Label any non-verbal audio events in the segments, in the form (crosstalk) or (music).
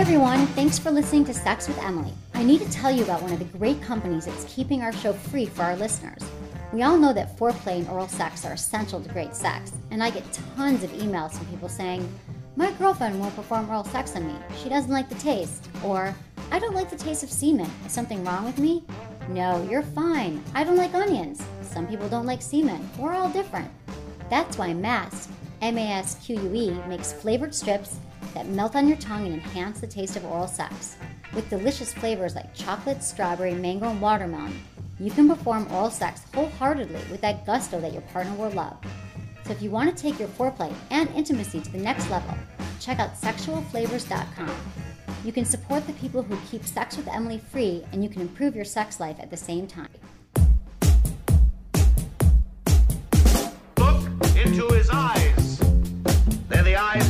everyone, thanks for listening to Sex with Emily. I need to tell you about one of the great companies that's keeping our show free for our listeners. We all know that foreplay and oral sex are essential to great sex, and I get tons of emails from people saying, My girlfriend won't perform oral sex on me. She doesn't like the taste. Or, I don't like the taste of semen. Is something wrong with me? No, you're fine. I don't like onions. Some people don't like semen. We're all different. That's why Masque, M A S Q U E, makes flavored strips that melt on your tongue and enhance the taste of oral sex. With delicious flavors like chocolate, strawberry, mango, and watermelon, you can perform oral sex wholeheartedly with that gusto that your partner will love. So if you want to take your foreplay and intimacy to the next level, check out sexualflavors.com. You can support the people who keep Sex with Emily free, and you can improve your sex life at the same time. Look into his eyes. They're the eyes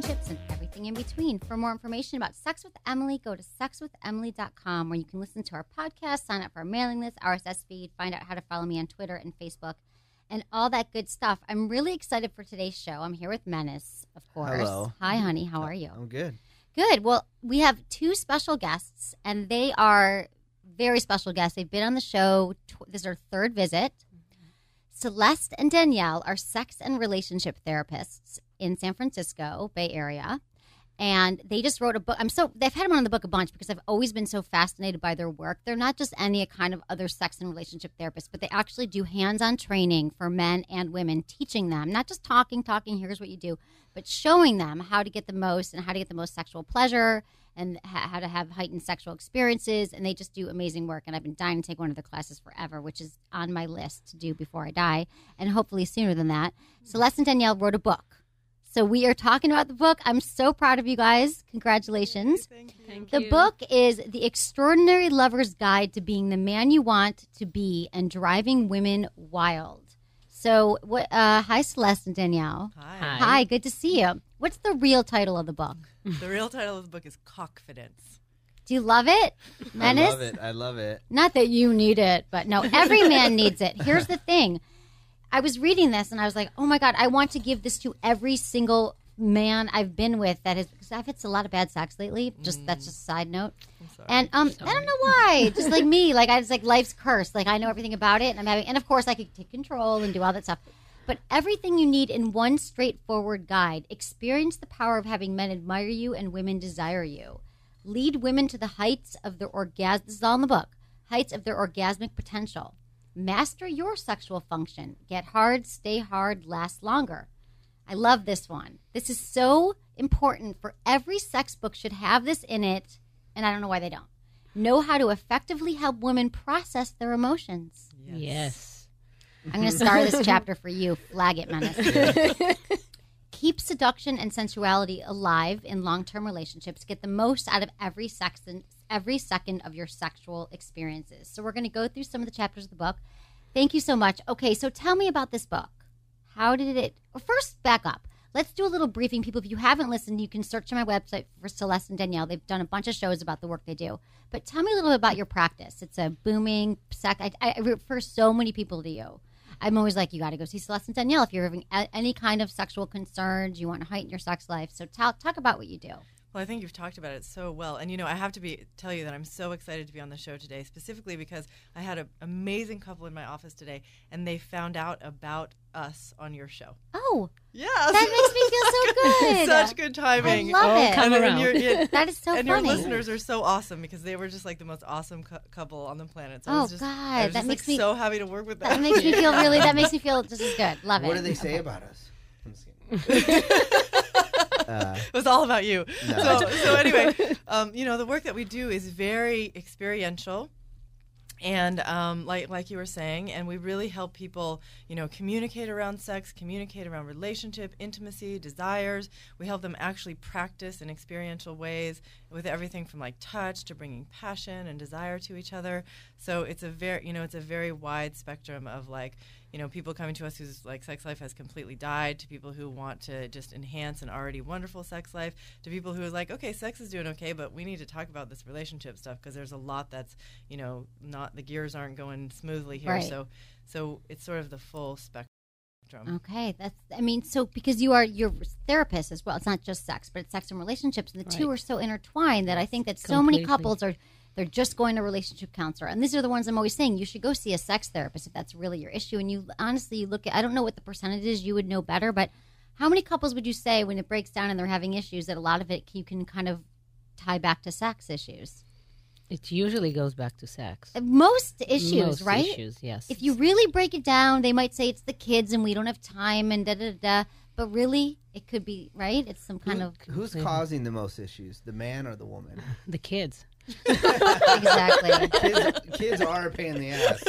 Relationships, and everything in between. For more information about Sex with Emily, go to sexwithemily.com where you can listen to our podcast, sign up for our mailing list, RSS feed, find out how to follow me on Twitter and Facebook, and all that good stuff. I'm really excited for today's show. I'm here with Menace, of course. Hello. Hi, honey. How are you? I'm good. Good. Well, we have two special guests, and they are very special guests. They've been on the show. Tw- this is our third visit. Mm-hmm. Celeste and Danielle are sex and relationship therapists in San Francisco Bay Area. And they just wrote a book. I'm so they've had them on the book a bunch because I've always been so fascinated by their work. They're not just any kind of other sex and relationship therapists, but they actually do hands-on training for men and women, teaching them not just talking, talking. Here's what you do, but showing them how to get the most and how to get the most sexual pleasure and ha- how to have heightened sexual experiences. And they just do amazing work. And I've been dying to take one of their classes forever, which is on my list to do before I die, and hopefully sooner than that. Celeste and Danielle wrote a book. So we are talking about the book. I'm so proud of you guys. Congratulations. Thank you. the book is The Extraordinary Lover's Guide to Being the Man You Want to Be and Driving Women Wild. So, what? Uh, hi, Celeste and Danielle. Hi. Hi, good to see you. What's the real title of the book? The real title of the book is Cockfidence. Do you love it, Menace? I love it. I love it. Not that you need it, but no, every man needs it. Here's the thing. I was reading this and I was like, oh my God, I want to give this to every single man I've been with that has, because I've had a lot of bad sex lately. Just that's just a side note. And um, I don't know why. (laughs) Just like me, like I was like life's curse. Like I know everything about it, and I'm having, and of course I could take control and do all that stuff. But everything you need in one straightforward guide. Experience the power of having men admire you and women desire you. Lead women to the heights of their orgasm. This is all in the book. Heights of their orgasmic potential. Master your sexual function. Get hard, stay hard, last longer. I love this one. This is so important for every sex book should have this in it, and I don't know why they don't. Know how to effectively help women process their emotions. Yes. I'm going to star this (laughs) chapter for you. Flag it, menace. (laughs) Keep seduction and sensuality alive in long-term relationships. Get the most out of every sex and every second of your sexual experiences. So we're going to go through some of the chapters of the book. Thank you so much. Okay, so tell me about this book. How did it? First, back up. Let's do a little briefing. People, if you haven't listened, you can search on my website for Celeste and Danielle. They've done a bunch of shows about the work they do. But tell me a little bit about your practice. It's a booming sec. I, I refer so many people to you. I'm always like, you got to go see Celeste and Danielle if you're having any kind of sexual concerns, you want to heighten your sex life. So tell, talk about what you do. Well, I think you've talked about it so well, and you know, I have to be tell you that I'm so excited to be on the show today, specifically because I had an amazing couple in my office today, and they found out about us on your show. Oh, yeah, that makes me feel so (laughs) good. Such good timing. I love it. And then your- yeah, that is so and funny. And your listeners are so awesome because they were just like the most awesome cou- couple on the planet. So I Oh, was just, God, I was that just, makes like, me- so happy to work with them. That makes me feel really. That makes me feel just as good. Love it. What do they say Okay. about us? (laughs) (laughs) I'm just kidding. Uh, (laughs) it was all about you. No. So, so anyway, um, you know, the work that we do is very experiential. And um, like like you were saying, and we really help people, you know, communicate around sex, communicate around relationship, intimacy, desires. We help them actually practice in experiential ways with everything from like touch to bringing passion and desire to each other. So it's a very, you know, it's a very wide spectrum of like, you know, people coming to us whose like sex life has completely died, to people who want to just enhance an already wonderful sex life, to people who are like, okay, sex is doing okay, but we need to talk about this relationship stuff because there's a lot that's, you know, not the gears aren't going smoothly here. Right. So, so it's sort of the full spectrum. Okay, that's. I mean, so because you are you're therapist as well. It's not just sex, but it's sex and relationships, and the two are so intertwined that I think that so many couples are they're just going to relationship counselor, and these are the ones I'm always saying you should go see a sex therapist if that's really your issue. And you honestly you look at I don't know what the percentage is, you would know better, but how many couples would you say when it breaks down and they're having issues that a lot of it you can kind of tie back to sex issues? It usually goes back to sex. Most issues, Most right? issues, yes. If you really break it down, they might say it's the kids and we don't have time and da da da. Da. But really, it could be right. It's some kind of Who's causing the most issues, the man or the woman? (laughs) The kids. exactly. kids, kids are a pain in the ass.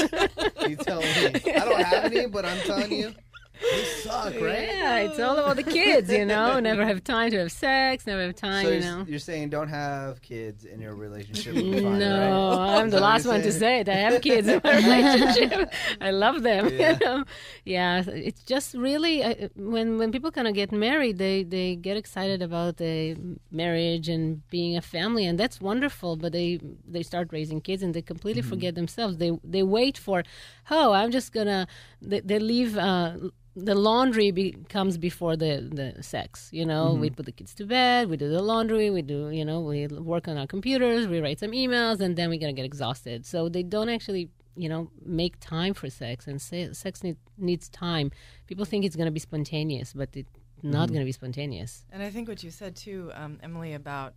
You tell me. I don't have any, but I'm telling you, they suck, right? Yeah, it's all about the kids, you know. (laughs) Never have time to have sex. Never have time, So you you're, know. you're saying don't have kids in your relationship. (laughs) fine, No, right? I'm the last one to say it. I have kids in my (laughs) relationship. I love them. Yeah. You know? Yeah, it's just really uh, when when people kind of get married, they they get excited about the marriage and being a family, and that's wonderful. But they they start raising kids and they completely Mm-hmm. forget themselves. They they wait for, oh, I'm just gonna. They, they leave. Uh, the laundry be, comes before the, the sex. You know, we put the kids to bed, we do the laundry, we do, you know, we work on our computers, we write some emails, and then we're gonna get exhausted. So they don't actually, you know, make time for sex, and se- sex need, needs time. People think it's gonna be spontaneous, but it's not gonna be spontaneous. And I think what you said too, um, Emily, about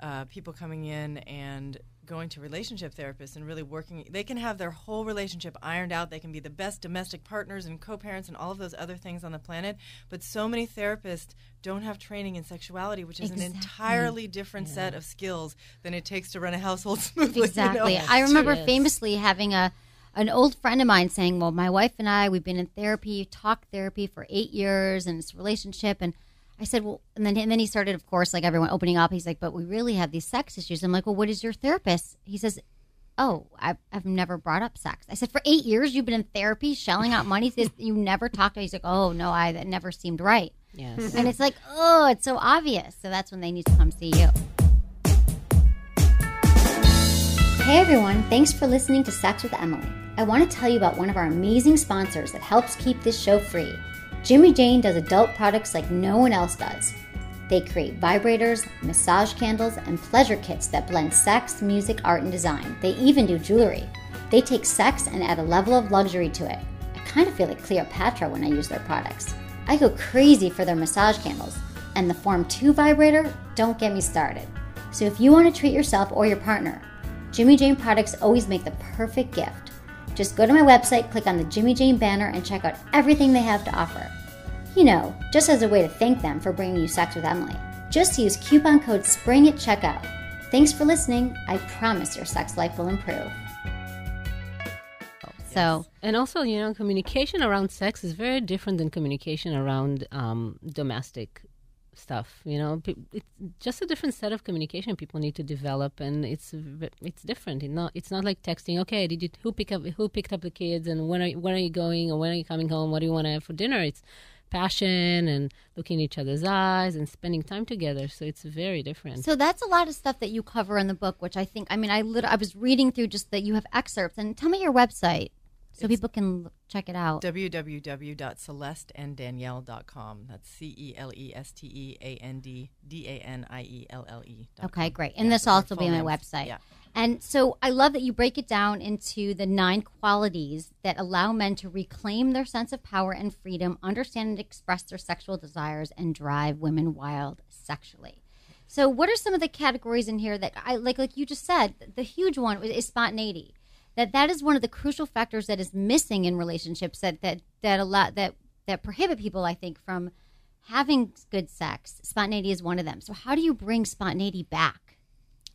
uh, people coming in and going to relationship therapists and really working, they can have their whole relationship ironed out. They can be the best domestic partners and co parents and all of those other things on the planet. But so many therapists don't have training in sexuality, which is an entirely different set of skills than it takes to run a household (laughs) smoothly. you exactly. know? I remember famously having a an old friend of mine saying, "Well, my wife and I, we've been in therapy, talk therapy for eight years, and it's relationship." And I said, "Well," and then and then he started, of course, like everyone opening up. He's like, "But we really have these sex issues." I'm like, "Well, what is your therapist?" He says. Oh, I've, I've never brought up sex. I said, for eight years you've been in therapy, shelling out money. Says, you never talked to. He's like, oh no, I that never seemed right. Yes. And it's like, oh, it's so obvious. So that's when they need to come see you. Hey everyone, thanks for listening to Sex with Emily. I want to tell you about one of our amazing sponsors that helps keep this show free. Jimmy Jane does adult products like no one else does. They create vibrators, massage candles, and pleasure kits that blend sex, music, art, and design. They even do jewelry. They take sex and add a level of luxury to it. I kind of feel like Cleopatra when I use their products. I go crazy for their massage candles. And the Form 2 vibrator, don't get me started. So if you want to treat yourself or your partner, Jimmy Jane products always make the perfect gift. Just go to my website, click on the Jimmy Jane banner, and check out everything they have to offer. You know, just as a way to thank them for bringing you Sex with Emily. Just use coupon code SPRING at checkout. Thanks for listening. I promise your sex life will improve. So, And also, you know, communication around sex is very different than communication around um, domestic stuff. You know, it's just a different set of communication people need to develop, and it's it's different. It's not it's not like texting. Okay, did you who pick up who picked up the kids, and when are when are you going, or when are you coming home? What do you want to have for dinner? It's passion and looking in each other's eyes and spending time together. So it's very different. so that's a lot of stuff that you cover in the book, which I think. I mean, I lit- I was reading through just that you have excerpts, and tell me your website so people can check it out. www.celesteanddanielle.com. That's C E L E S T E A N D D A N I E L L E. Okay, great. And Yeah, this our also be on my names. website. Yeah. And so I love that you break it down into the nine qualities that allow men to reclaim their sense of power and freedom, understand and express their sexual desires, and drive women wild sexually. So, what are some of the categories in here that I like? Like you just said, the huge one is spontaneity. That that is one of the crucial factors that is missing in relationships that that that a lot that that prohibit people, I think, from having good sex, spontaneity is one of them. So how do you bring spontaneity back?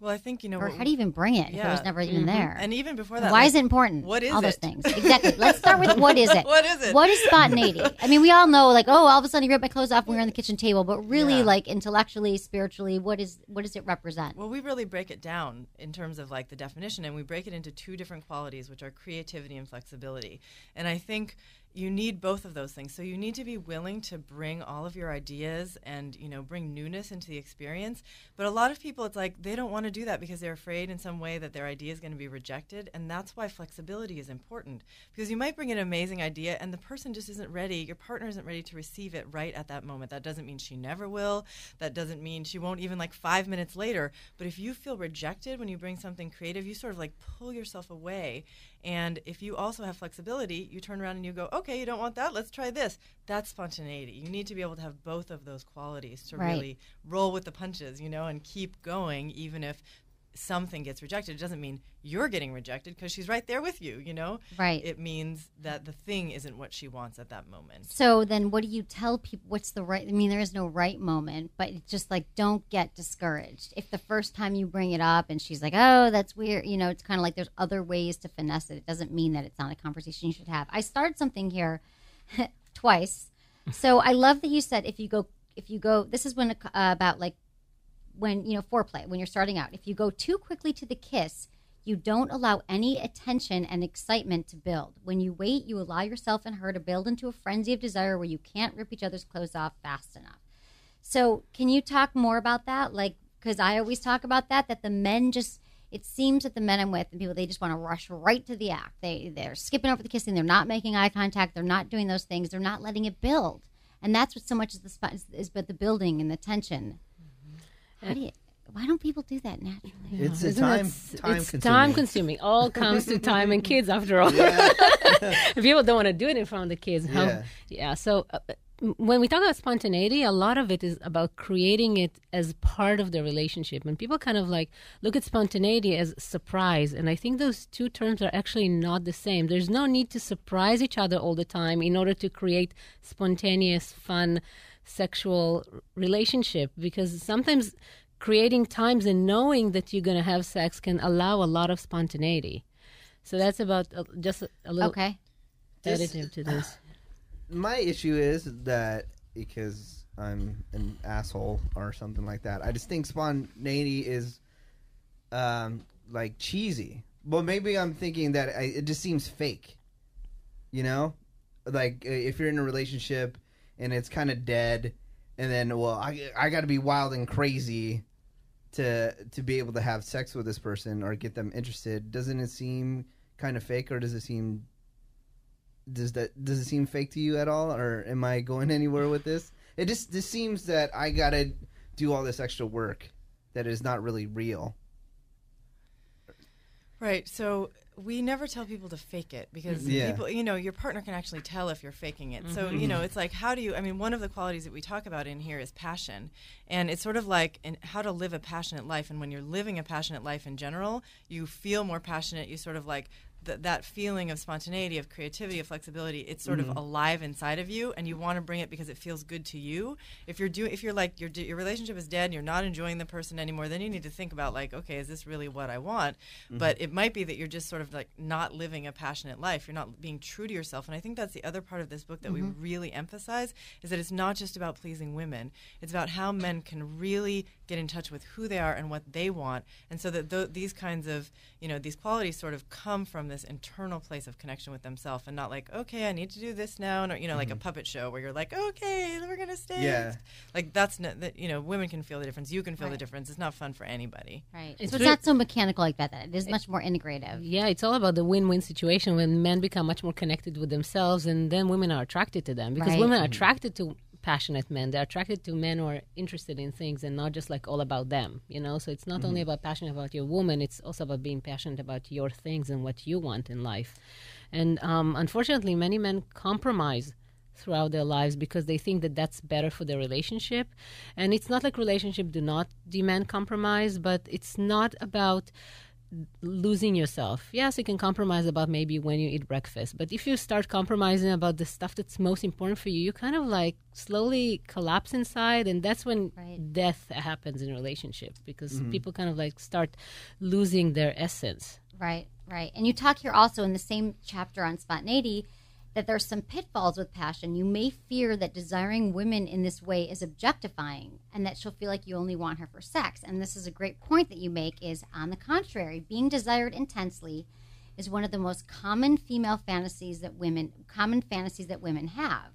Well, I think you know. Or what- how do you even bring it if it was never even Mhm. there? And even before that, why like, is it important? what is all those things? Exactly. Let's start with what is (laughs) it? What is it? What is spontaneity? (laughs) I mean, we all know, like, oh, all of a sudden you rip my clothes off when we're on the kitchen table, but really, Yeah. like, intellectually, spiritually, what is what does it represent? Well, we really break it down in terms of like the definition, and we break it into two different qualities, which are creativity and flexibility. And I think you need both of those things. So you need to be willing to bring all of your ideas and you know bring newness into the experience. But a lot of people, it's like they don't want to do that because they're afraid in some way that their idea is going to be rejected, and that's why flexibility is important. Because you might bring an amazing idea, and the person just isn't ready. Your partner isn't ready to receive it right at that moment. That doesn't mean she never will. That doesn't mean she won't even like five minutes later. But if you feel rejected when you bring something creative, you sort of like pull yourself away. And if you also have flexibility, you turn around and you go, okay, you don't want that? Let's try this. That's spontaneity. You need to be able to have both of those qualities to Right. really roll with the punches, you know, and keep going, even if something gets rejected. It doesn't mean you're getting rejected because she's right there with you, you know? Right. It means that the thing isn't what she wants at that moment. So then, what do you tell people? What's the right? I mean, there is no right moment, but it's just like don't get discouraged. If the first time you bring it up and she's like, "Oh, that's weird," you know, it's kind of like there's other ways to finesse it. It doesn't mean that it's not a conversation you should have. I started something here (laughs) twice, so I love that you said if you go, if you go, this is when uh, about like when you know foreplay when you're starting out. If you go too quickly to the kiss, you don't allow any attention and excitement to build. When you wait, you allow yourself and her to build into a frenzy of desire where you can't rip each other's clothes off fast enough. So, can you talk more about that? Like, because I always talk about that, that the men just, it seems that the men I'm with and people, they just want to rush right to the act. They, they're skipping over the kissing. They're not making eye contact. They're not doing those things. They're not letting it build. And that's what so much is the spot is, is but the building and the tension. How do you, why don't people do that naturally? It's a Isn't time it- time it's consuming. time consuming. All comes to time and kids, after all. (laughs) People don't want to do it in front of the kids. How- Yeah. yeah. So uh, when we talk about spontaneity, a lot of it is about creating it as part of the relationship. And people kind of like look at spontaneity as surprise. And I think those two terms are actually not the same. There's no need to surprise each other all the time in order to create spontaneous, fun, sexual relationship because sometimes creating times and knowing that you're going to have sex can allow a lot of spontaneity. So that's about uh, just a, a little Okay. additive to this. (sighs) My issue is that because I'm an asshole or something like that, I just think spontaneity is um, like cheesy. But maybe I'm thinking that I, it just seems fake. You know, like uh, if you're in a relationship and it's kind of dead, and then well, I I got to be wild and crazy to to be able to have sex with this person or get them interested. Doesn't it seem kind of fake, or does it seem does that does it seem fake to you at all, or am I going (laughs) anywhere with this? It just this seems that I gotta do all this extra work that is not really real. Right. So we never tell people to fake it because mm-hmm. Yeah. people, you know, your partner can actually tell if you're faking it. So, you know, mm-hmm. it's like, how do you, I mean, one of the qualities that we talk about in here is passion. And it's sort of like in how to live a passionate life. And when you're living a passionate life in general, you feel more passionate. You sort of like, th- that feeling of spontaneity, of creativity, of flexibility, it's sort of mm-hmm. alive inside of you, and you want to bring it because it feels good to you. If you're doing, if you're like your your relationship is dead and you're not enjoying the person anymore, then you need to think about like, okay, is this really what I want? Mm-hmm. But it might be that you're just sort of like not living a passionate life. You're not being true to yourself, and I think that's the other part of this book that we mm-hmm. really emphasize is that it's not just about pleasing women. It's about how men can really get in touch with who they are and what they want, and so that th- these kinds of you know these qualities sort of come from this internal place of connection with themselves, and not like okay, I need to do this now, or you know like a mm-hmm. puppet show where you're like okay, we're gonna stay. Yeah. Like that's not that you know women can feel the difference. You can feel the difference. It's not fun for anybody. Right. It's so it's not so mechanical like that. That it is much more integrative. Yeah, it's all about the win-win situation when men become much more connected with themselves, and then women are attracted to them because Right. women are attracted to passionate men. They're attracted to men who are interested in things and not just like all about them. You know, so it's not only about passion about your woman; it's also about being passionate about your things and what you want in life. And um, unfortunately, many men compromise throughout their lives because they think that that's better for their relationship and it's not like relationship do not demand compromise but it's not about losing yourself. Yes, you can compromise about maybe when you eat breakfast, but if you start compromising about the stuff that's most important for you, you kind of like slowly collapse inside, and that's when death happens in a relationship because Mhm. people kind of like start losing their essence. Right, right. And you talk here also in the same chapter on spontaneity that there's some pitfalls with passion. You may fear that desiring women in this way is objectifying and that she'll feel like you only want her for sex. And this is a great point that you make is on the contrary, being desired intensely is one of the most common female fantasies that women common fantasies that women have.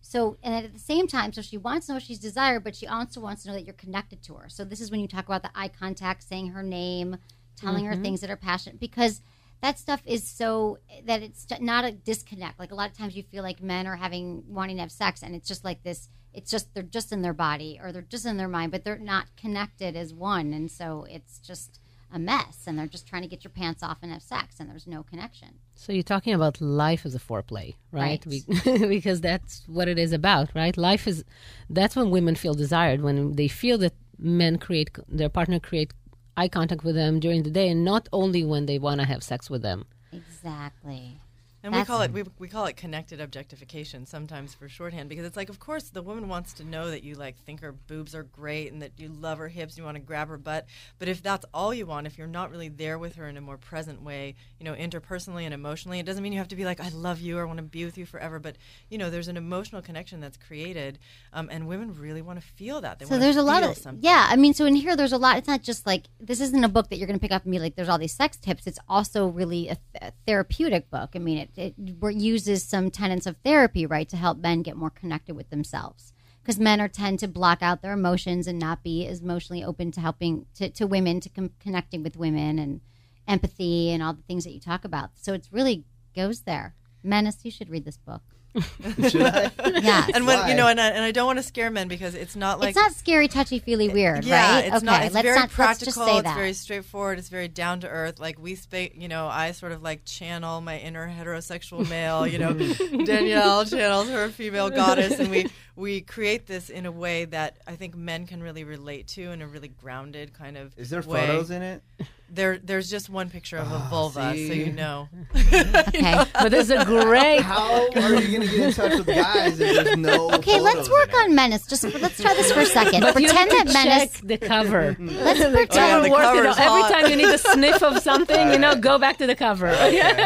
So, and at the same time, so she wants to know she's desired, but she also wants to know that you're connected to her. So, this is when you talk about the eye contact, saying her name, telling her Mhm. things that are passionate, because that stuff is so that it's not a disconnect. Like a lot of times, you feel like men are having wanting to have sex, and it's just like this. It's just they're just in their body or they're just in their mind, but they're not connected as one, and so it's just a mess. And they're just trying to get your pants off and have sex, and there's no connection. So you're talking about life as a foreplay, right? Right. Be- (laughs) because that's what it is about, right? Life is that's when women feel desired when they feel that men create their partner create eye contact with them during the day, and not only when they want to have sex with them. Exactly. And we call it we, we call it connected objectification sometimes for shorthand because it's like of course the woman wants to know that you like think her boobs are great and that you love her hips and you want to grab her butt. But if that's all you want if you're not really there with her in a more present way you know interpersonally and emotionally it doesn't mean you have to be like I love you or want to be with you forever. But you know there's an emotional connection that's created um, and women really want to feel that. They so there's a lot of something. yeah i mean so in here there's a lot it's not just like this isn't a book that you're going to pick up and be like there's all these sex tips. It's also really a, th- a therapeutic book. I mean it, it uses some tenets of therapy right to help men get more connected with themselves. Because men are tend to block out their emotions and not be as emotionally open to helping to, to women to com- connecting with women and empathy and all the things that you talk about. So it's really goes there. Menace you should read this book (laughs) Should I? Yes. and when Why? you know and I, and I don't want to scare men because it's not like it's not scary touchy feely weird yeah, right it's okay not. It's let's very not let's practical. just say it's that very straightforward. It's very down to earth. Like we speak, you know, I sort of like channel my inner heterosexual male. You know, (laughs) Danielle channels her female goddess, and we we create this in a way that I think men can really relate to in a really grounded kind of. Is there way. photos in it? There, there's just one picture of a ah, vulva, so you know. (laughs) (laughs) okay But there's a great How are you going to get in touch with guys if there's no? Okay, let's work on Menace. Just let's try this for a second. But you pretend have that to Menace. check the cover. (laughs) Let's yeah, pretend. the Worth it. cover Every time you need a sniff of something, you know, go back to the cover.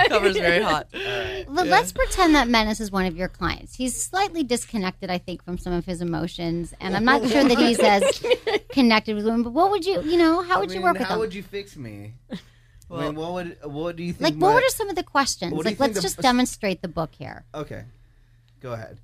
Cover's very hot. Well, Let's pretend that Menace is one of your clients. He's slightly disconnected, I think, from some of his emotions, and I'm (laughs) not sure that he's as connected with women. But what would you, you know, how I would you work with How him? would you fix me? I Well- mean, what would what do you think? like, my- what are some of the questions? What do you Like, let's the- just demonstrate the book here. Okay, go ahead.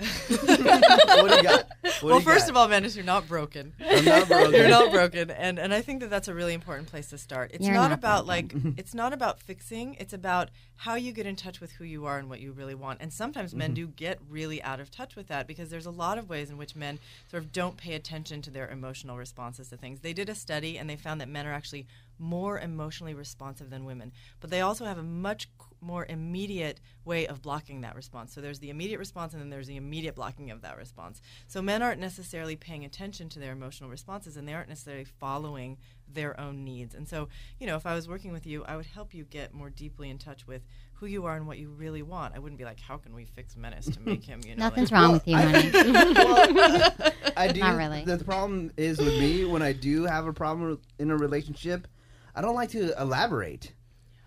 (laughs) what do you got? What well, first of all, Menace, you're not broken. I'm not broken. (laughs) you're not broken, and and I think that that's a really important place to start. It's You're not, not about broken. like it's not about fixing. It's about how you get in touch with who you are and what you really want. And sometimes men mm-hmm. do get really out of touch with that because there's a lot of ways in which men sort of don't pay attention to their emotional responses to things. They did a study and they found that men are actually more emotionally responsive than women, but they also have a much more immediate way of blocking that response. So there's the immediate response and then there's the immediate blocking of that response. So men aren't necessarily paying attention to their emotional responses and they aren't necessarily following their own needs. And so, you know, if I was working with you, I would help you get more deeply in touch with who you are and what you really want. I wouldn't be like, how can we fix Menace to make him, you know, Nothing's like, wrong with you, (laughs) I- honey. well, I do. Not really. The problem is with me when I do have a problem in a relationship, I don't like to elaborate.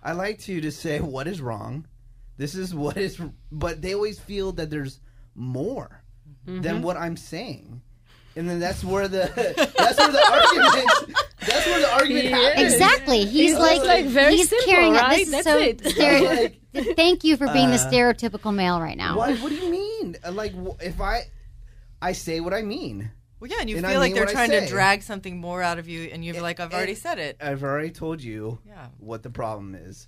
I like to just say what is wrong. This is what is, but they always feel that there's more than mm-hmm. what I'm saying, and then that's where the (laughs) that's where the argument that's where the argument Yeah. happens. Exactly. He's It's like, like very he's simple, carrying right? This is That's so it. (laughs) stere- Like, (laughs) Thank you for being the Uh, stereotypical male right now. What, what do you mean? Uh, Like, if I, I say what I mean. Well, yeah, and you And I feel like they're trying to drag something more out of you, and you're like, I've already and- said it. I've already told you Yeah. what the problem is.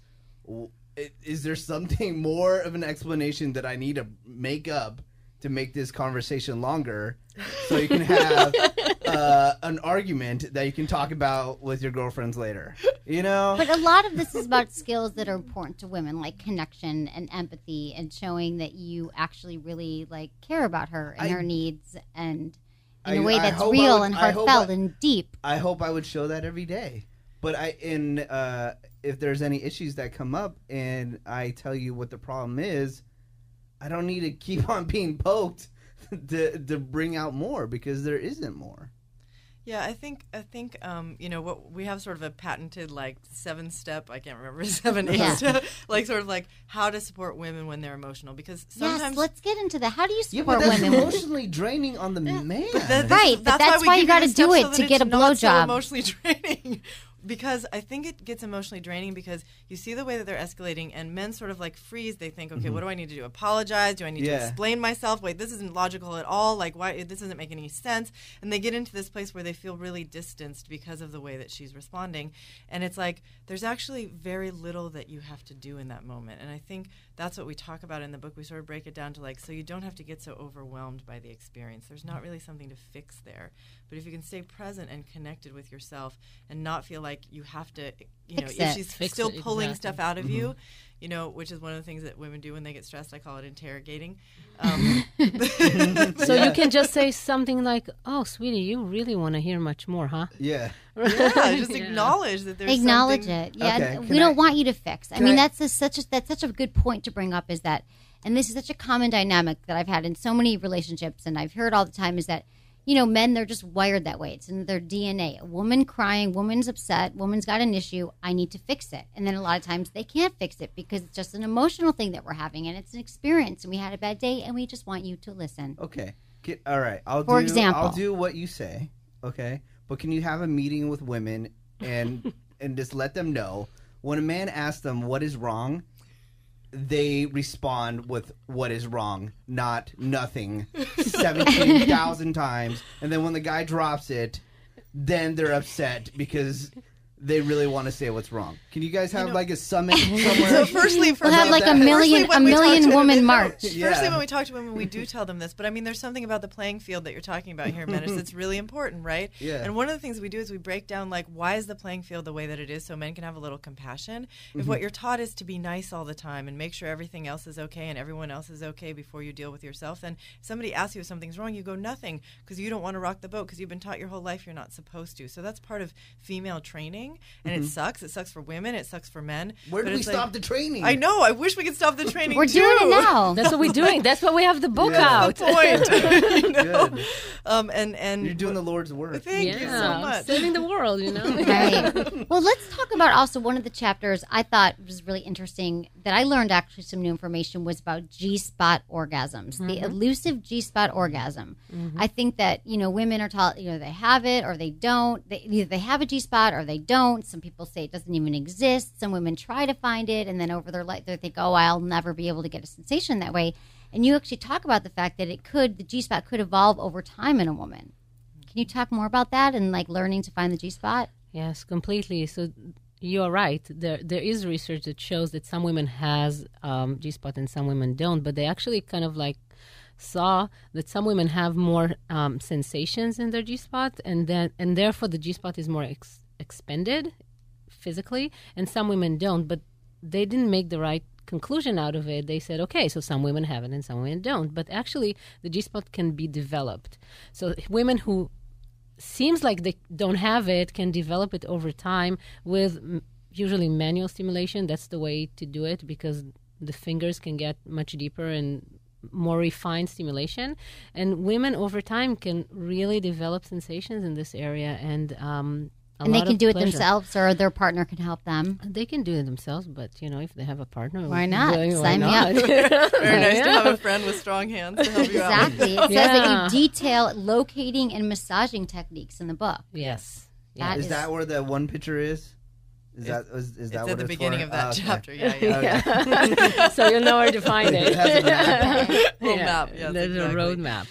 Is there something (laughs) more of an explanation that I need to make up to make this conversation longer so you can have uh, an argument that you can talk about with your girlfriends later? You know? But a lot of this is about skills that are important to women, like connection and empathy, and showing that you actually really like care about her and I- her needs, and in I- a way that's real would- and heartfelt I- and deep. I hope I would show that every day. But I in uh, if there's any issues that come up and I tell you what the problem is, I don't need to keep (laughs) on being poked (laughs) to to bring out more because there isn't more. Yeah, I think I think um, you know what we have sort of a patented like seven step I can't remember (laughs) seven eight Yeah. step like sort of like how to support women when they're emotional because sometimes yes, let's get into that. How do you Yeah, support but that's women? emotionally draining on the man. That- Right, but that's we why you gotta do it so to get a not so blowjob. emotionally (laughs) draining. Because I think it gets emotionally draining because you see the way that they're escalating, and men sort of like freeze. They think, okay, Mhm. what do I need to do? Apologize? Do I need Yeah. to explain myself? Wait, this isn't logical at all. Like, why? This doesn't make any sense. And they get into this place where they feel really distanced because of the way that she's responding. And it's like there's actually very little that you have to do in that moment. And I think that's what we talk about in the book. We sort of break it down to like, so you don't have to get so overwhelmed by the experience. There's not really something to fix there. But if you can stay present and connected with yourself and not feel like you have to, you know, Fix if it. she's Fix still it, pulling exactly. stuff out of you, Mm-hmm. you know, which is one of the things that women do when they get stressed. I call it interrogating. (laughs) Um, So you can just say (laughs) something like, "Oh, sweetie, you really want to hear much more, huh?" Yeah. yeah, (laughs) just Yeah. acknowledge that there's acknowledge something- it. Yeah, Okay, we can don't want you to fix. I can mean, I- that's a, such a that's such a good point to bring up. Is that, and this is such a common dynamic that I've had in so many relationships, and I've heard all the time is that, you know, men they're just wired that way. It's in their DNA. A woman crying, woman's upset, woman's got an issue. I need to fix it, and then a lot of times they can't fix it because it's just an emotional thing that we're having, and it's an experience, and we had a bad day, and we just want you to listen. Okay. Get, all right. I'll For do, example. I'll do what you say. Okay. But can you have a meeting with women and (laughs) and just let them know when a man asks them what is wrong, they respond with what is wrong, not nothing, (laughs) seventeen thousand times, and then when the guy drops it, then they're upset because. They really want to say what's wrong. Can you guys have know- like a summit (laughs) somewhere? So firstly, We'll have like a million Firstly, a when we talk million woman women- march. Yeah. Firstly, when we talk to women, we do tell them this, but I mean, there's something about the playing field that you're talking about here, Menace, that's really important, right? Yeah. And one of the things we do is we break down, like, why is the playing field the way that it is so men can have a little compassion? If Mm-hmm. what you're taught is to be nice all the time and make sure everything else is okay and everyone else is okay before you deal with yourself, then if somebody asks you if something's wrong, you go, nothing, because you don't want to rock the boat because you've been taught your whole life you're not supposed to. So that's part of female training, and it sucks. It sucks for women, it sucks for men. Mm-hmm. Where do we it's stop like- the training? I know. I wish we could stop the (laughs) training. We're too. doing it now. That's what we're (laughs) doing. That's why we have the book Yeah. out. point. (laughs) you know? Good. Um, and and You're doing the Lord's work. Thank yeah, you so much. saving the world. You know. right. Well, let's talk about also one of the chapters I thought was really interesting that I learned actually some new information was about G spot orgasms, the elusive G spot orgasm. I think that you know women are taught you know they have it or they don't. They, either they have a G spot or they don't. Some people say it doesn't even exist. Some women try to find it and then over their life they think, oh, I'll never be able to get a sensation that way. And you actually talk about the fact that it could the G spot could evolve over time in a woman. Can you talk more about that and like learning to find the G spot? Yes, completely. So you are right. There there is research that shows that some women has um, G spot and some women don't, but they actually kind of like saw that some women have more um, sensations in their G spot, and then and therefore the G spot is more ex- expended physically, and some women don't. But they didn't make the right conclusion out of it. They said, okay, so some women have it and some women don't. But actually, the G spot can be developed. So women who seems like they don't have it can develop it over time with usually manual stimulation. That's the way to do it because the fingers can get much deeper and more refined stimulation. And women over time can really develop sensations in this area and um, a and they can of do it pleasure. themselves or their partner can help them. They can do it themselves, but you know, if they have a partner, Why not? why Sign me not? up. (laughs) Very nice to have a friend with strong hands to help you out. Exactly. It says Yeah. that you detail locating and massaging techniques in the book. yes. That Is is- that where the one picture is? Is that is, is that It's what at the it's beginning for? of that Oh, okay. chapter. Yeah, yeah. (laughs) (laughs) So you'll know where to find it. It has a map. Little map, yes, there's exactly. a road map.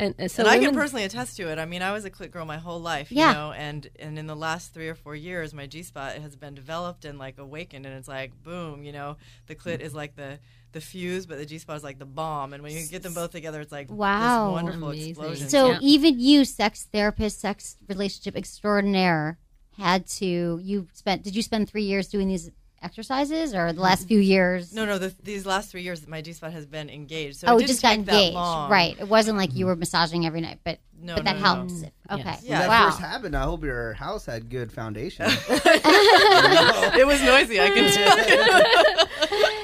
And, and so and I can personally attest to it. I mean, I was a clit girl my whole life, Yeah. you know, and and in the last three or four years, my G spot has been developed and like awakened, and it's like boom, you know, the clit is like the the fuse, but the G spot is like the bomb, and when you get them both together, it's like Wow. this wonderful Amazing. explosion. So Yeah. even you, sex therapist, sex relationship extraordinaire, had to you spent did you spend three years doing these exercises or the last mm-hmm. few years? No, no. The, these last three years, my G spot has been engaged. So oh, it it didn't just got take that engaged. long. Right. It wasn't like you mm-hmm. were massaging every night, but No, but that no, no. helps. Okay. Yes. When that Wow. first happened, I hope your house had good foundation. (laughs) (laughs) it was noisy. I can tell. (laughs)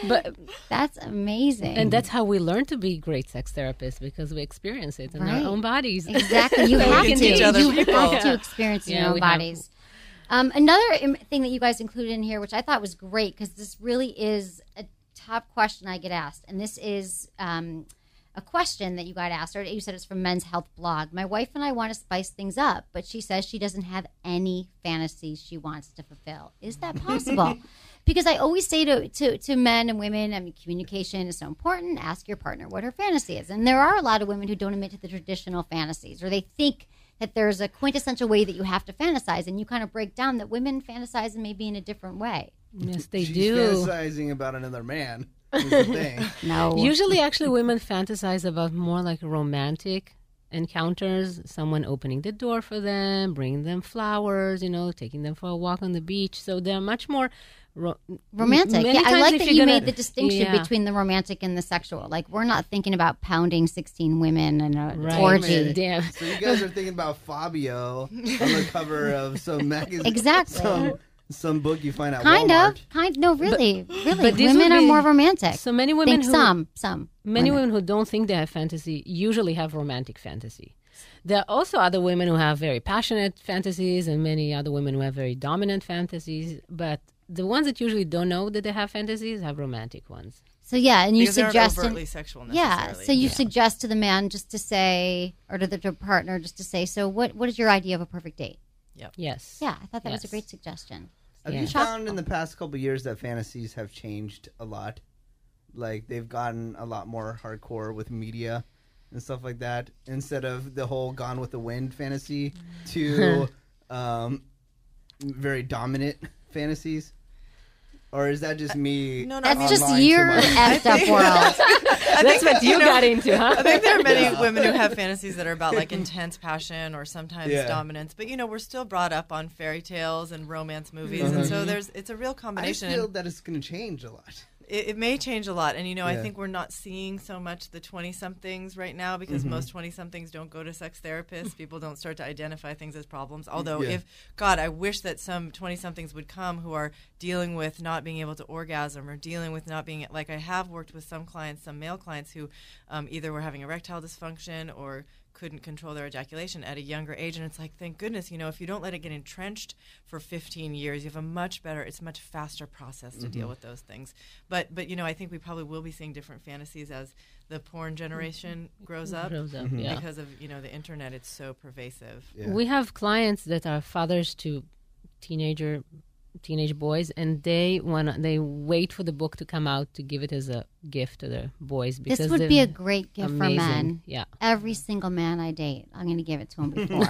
But That's amazing. and that's how we learn to be great sex therapists because we experience it in Right. our own bodies. Exactly. You So have to. teach other you people. have to Yeah. experience your own we have- bodies. Um, another thing that you guys included in here, which I thought was great, because this really is a top question I get asked, and this is um, a question that you got asked, or you said it's from Men's Health Blog. My wife and I want to spice things up, but she says she doesn't have any fantasies she wants to fulfill. Is that possible? (laughs) because I always say to, to, to men and women, I mean, communication is so important. Ask your partner what her fantasy is. And there are a lot of women who don't admit to the traditional fantasies, or they think that there's a quintessential way that you have to fantasize. And you kind of break down that women fantasize and maybe in a different way. yes, they She's do. fantasizing about another man. Is thing. (laughs) No. Usually, actually, women fantasize about more like romantic encounters. Someone opening the door for them, bringing them flowers, you know, taking them for a walk on the beach. So they're much more ro- romantic. many Yeah, I like that you're gonna- made the distinction Yeah. between the romantic and the sexual. Like we're not thinking about pounding sixteen women and a Right. orgy. Damn. So you (laughs) guys are thinking about Fabio on the cover of some magazine, Exactly. some some book you find out. Kind Walmart. of, kind. No, really, really. but these Women would are be- more romantic. So many women Think who some, some. Many women. women who don't think they have fantasy usually have romantic fantasy. There are also other women who have very passionate fantasies, and many other women who have very dominant fantasies. But the ones that usually don't know that they have fantasies have romantic ones. So yeah, and you Because aren't suggest overtly sexual yeah. So you suggest to the man just to say, or to the to partner just to say, so what? What is your idea of a perfect date? Yep. Yes. Yeah, I thought that was a great suggestion. Have Yeah. you found in the past couple years that fantasies have changed a lot? Like they've gotten a lot more hardcore with media and stuff like that, instead of the whole "Gone with the Wind" fantasy to (laughs) um, very dominant fantasies. Or is that just me? No, no, That's just online too your much? effed up world. (laughs) That's what you got into, huh? I think there are many (laughs) women who have fantasies that are about like (laughs) intense passion or sometimes Yeah. dominance. But you know, we're still brought up on fairy tales and romance movies, and mm-hmm. so there's it's a real combination. I feel that it's going to change a lot. It, it may change a lot, and you know, I think we're not seeing so much the twenty somethings right now because Mm-hmm. most twenty somethings don't go to sex therapists. (laughs) People don't start to identify things as problems. Although, Yeah. if God, I wish that some twenty somethings would come who are dealing with not being able to orgasm or dealing with not being like I have worked with some clients, some male clients who um, either were having erectile dysfunction or couldn't control their ejaculation at a younger age and it's like thank goodness you know if you don't let it get entrenched for 15 years you have a much better it's a much faster process to deal with those things but but you know i think we probably will be seeing different fantasies as the porn generation grows up Grows up, Mm-hmm. yeah. because of you know the internet it's so pervasive Yeah. We have clients that are fathers to teenager teenage boys and they want they wait for the book to come out to give it as a gift to the boys because This would be a great gift for amazing. men. Yeah. Every single man I date, I'm going to give it to him (laughs) before.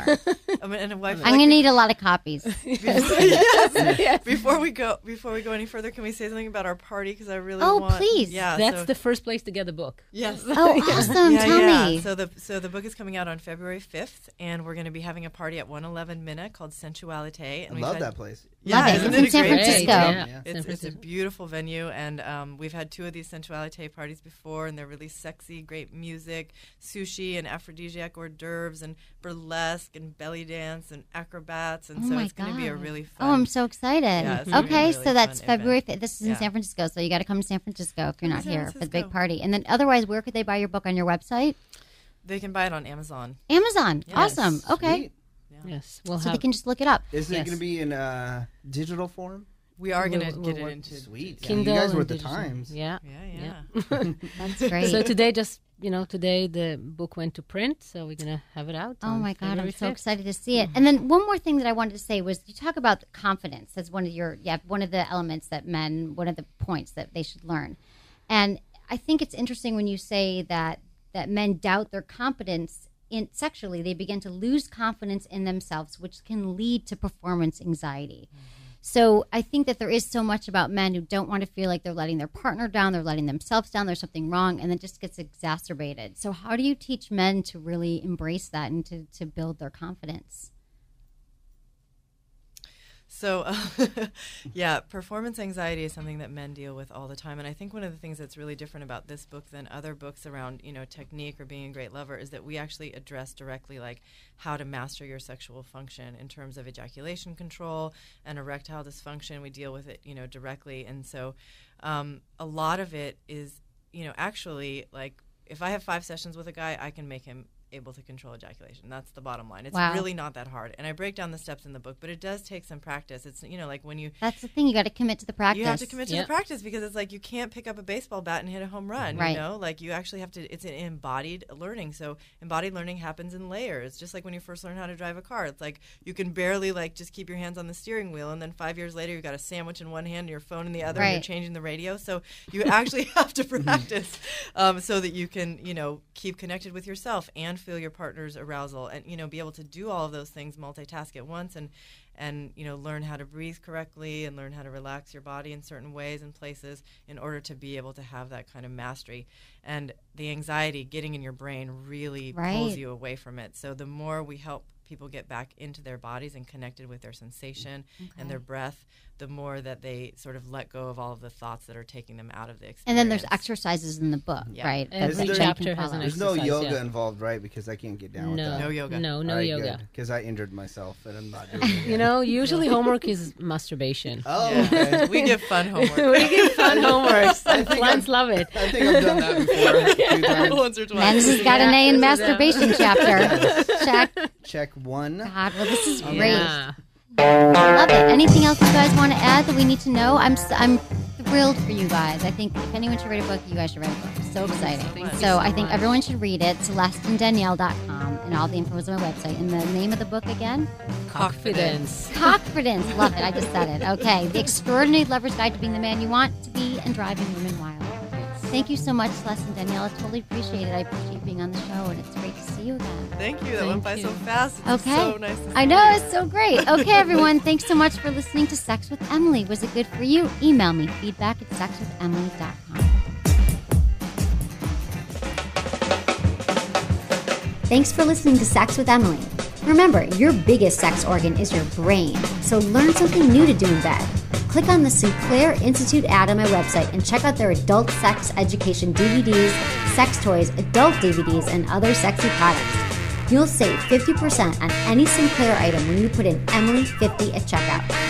I mean, and a wife I'm going to need a lot of copies. (laughs) (laughs) yes. Before we go, before we go any further, can we say something about our party? Because I really Oh, want. please. Yeah, That's so- the first place to get the book. Yes. Oh, awesome. yeah, Tell yeah. me. So the so the book is coming out on February fifth, and we're going to be having a party at 111 Minna called Sensualite. And I love had- that place. Yeah, Love it. isn't It's in it San Francisco. venue? Yeah. Yeah. San It's, it's a beautiful venue, and um, we've had two of these sensualite parties before, and they're really sexy, great music, sushi, and aphrodisiac hors d'oeuvres, and burlesque, and belly dance, and acrobats, and Oh so my it's going to be a God. really fun. Oh, I'm so excited. Yeah, it's gonna be a okay, really so that's fun February event. 5th. This is in San Francisco, so you got to come to San Francisco if you're not San here for the big party. And then otherwise, where could they buy your book on your website? They can buy it on Amazon. Amazon. Yes. Awesome. Okay. Sweet. Yes, we'll So have they can just look it up. Is it going to be in uh, digital form? We are going to We'll- get we'll it into Sweet. Yeah, Kindle you guys were and at the digital. times. Yeah. Yeah, yeah. (laughs) That's (laughs) great. So today, just you know, today the book went to print, so we're gonna have it out. Oh my God, I'm February so excited to see it. Mm-hmm. And then one more thing that I wanted to say was you talk about confidence as one of your yeah one of the elements that men one of the points that they should learn. And I think it's interesting when you say that that men doubt their competence in sexually they begin to lose confidence in themselves which can lead to performance anxiety. Mm-hmm. So I think that there is so much about men who don't want to feel like they're letting their partner down, they're letting themselves down, there's something wrong, and it just gets exacerbated. So how do you teach men to really embrace that and to, to build their confidence? So, uh, (laughs) yeah, performance anxiety is something that men deal with all the time, and I think one of the things that's really different about this book than other books around, you know, technique or being a great lover is that we actually address directly like how to master your sexual function in terms of ejaculation control and erectile dysfunction. We deal with it, you know, directly, and so um, a lot of it is, you know, actually like if I have five sessions with a guy, I can make him able to control ejaculation. That's the bottom line. It's Wow. really not that hard. And I break down the steps in the book, but it does take some practice. It's you know like when you That's the thing. You got to commit to the practice. you have to commit to Yep. the practice because it's like you can't pick up a baseball bat and hit a home run. Right. You know, like you actually have to. It's an embodied learning. So embodied learning happens in layers. Just like when you first learn how to drive a car, it's like you can barely like just keep your hands on the steering wheel, and then five years later you've got a sandwich in one hand and your phone in the other, and you're changing the radio. So you actually (laughs) have to practice um, so that you can you know keep connected with yourself and feel your partner's arousal, and you know be able to do all of those things, multitask at once, and and you know learn how to breathe correctly and learn how to relax your body in certain ways and places in order to be able to have that kind of mastery. And the anxiety getting in your brain really Right. pulls you away from it. So the more we help people get back into their bodies and connected with their sensation and their breath the more that they sort of let go of all of the thoughts that are taking them out of the experience And then there's exercises in the book, Yeah. right? Every that chapter can has follow. an There's no yoga yeah. involved, right? Because I can't get down No, with that. No yoga. No, no yoga. Because I injured myself and I'm not (laughs) doing it. You know, usually homework is masturbation. Oh, Yeah. okay. we give fun (laughs) homework we give fun homeworks, and think clients love it. I think I've done that before a (laughs) few times. once or twice Men's has got an A in masturbation chapter. Check. Check one. God, well, this is great. Love it. Anything else you guys want to add that we need to know? I'm I'm thrilled for you guys. I think if anyone should write a book, you guys should write a book. So exciting. So so I think everyone should read it. CelesteandDanielle.com and all the info is on my website. And the name of the book again? Cockfidence. Cockfidence. Love it. I just said it. Okay. The Extraordinary Lover's Guide to Being the Man You Want to Be and Driving Women Wild. Thank you so much, Celeste and Danielle. I totally appreciate it. I appreciate being on the show, and it's great to see you again. thank you that Thank went by so fast it's Okay. so nice to see I know, you. it's so great. Okay, (laughs) everyone, thanks so much for listening to Sex with Emily. Was it good for you? Email me feedback at sexwithemily.com. Thanks for listening to Sex with Emily. Remember, your biggest sex organ is your brain, so learn something new to do in bed. Click on the Sinclair Institute ad on my website and check out their adult sex education DVDs, sex toys, adult DVDs, and other sexy products. You'll save 50% on any Sinclair item when you put in Emily50 at checkout.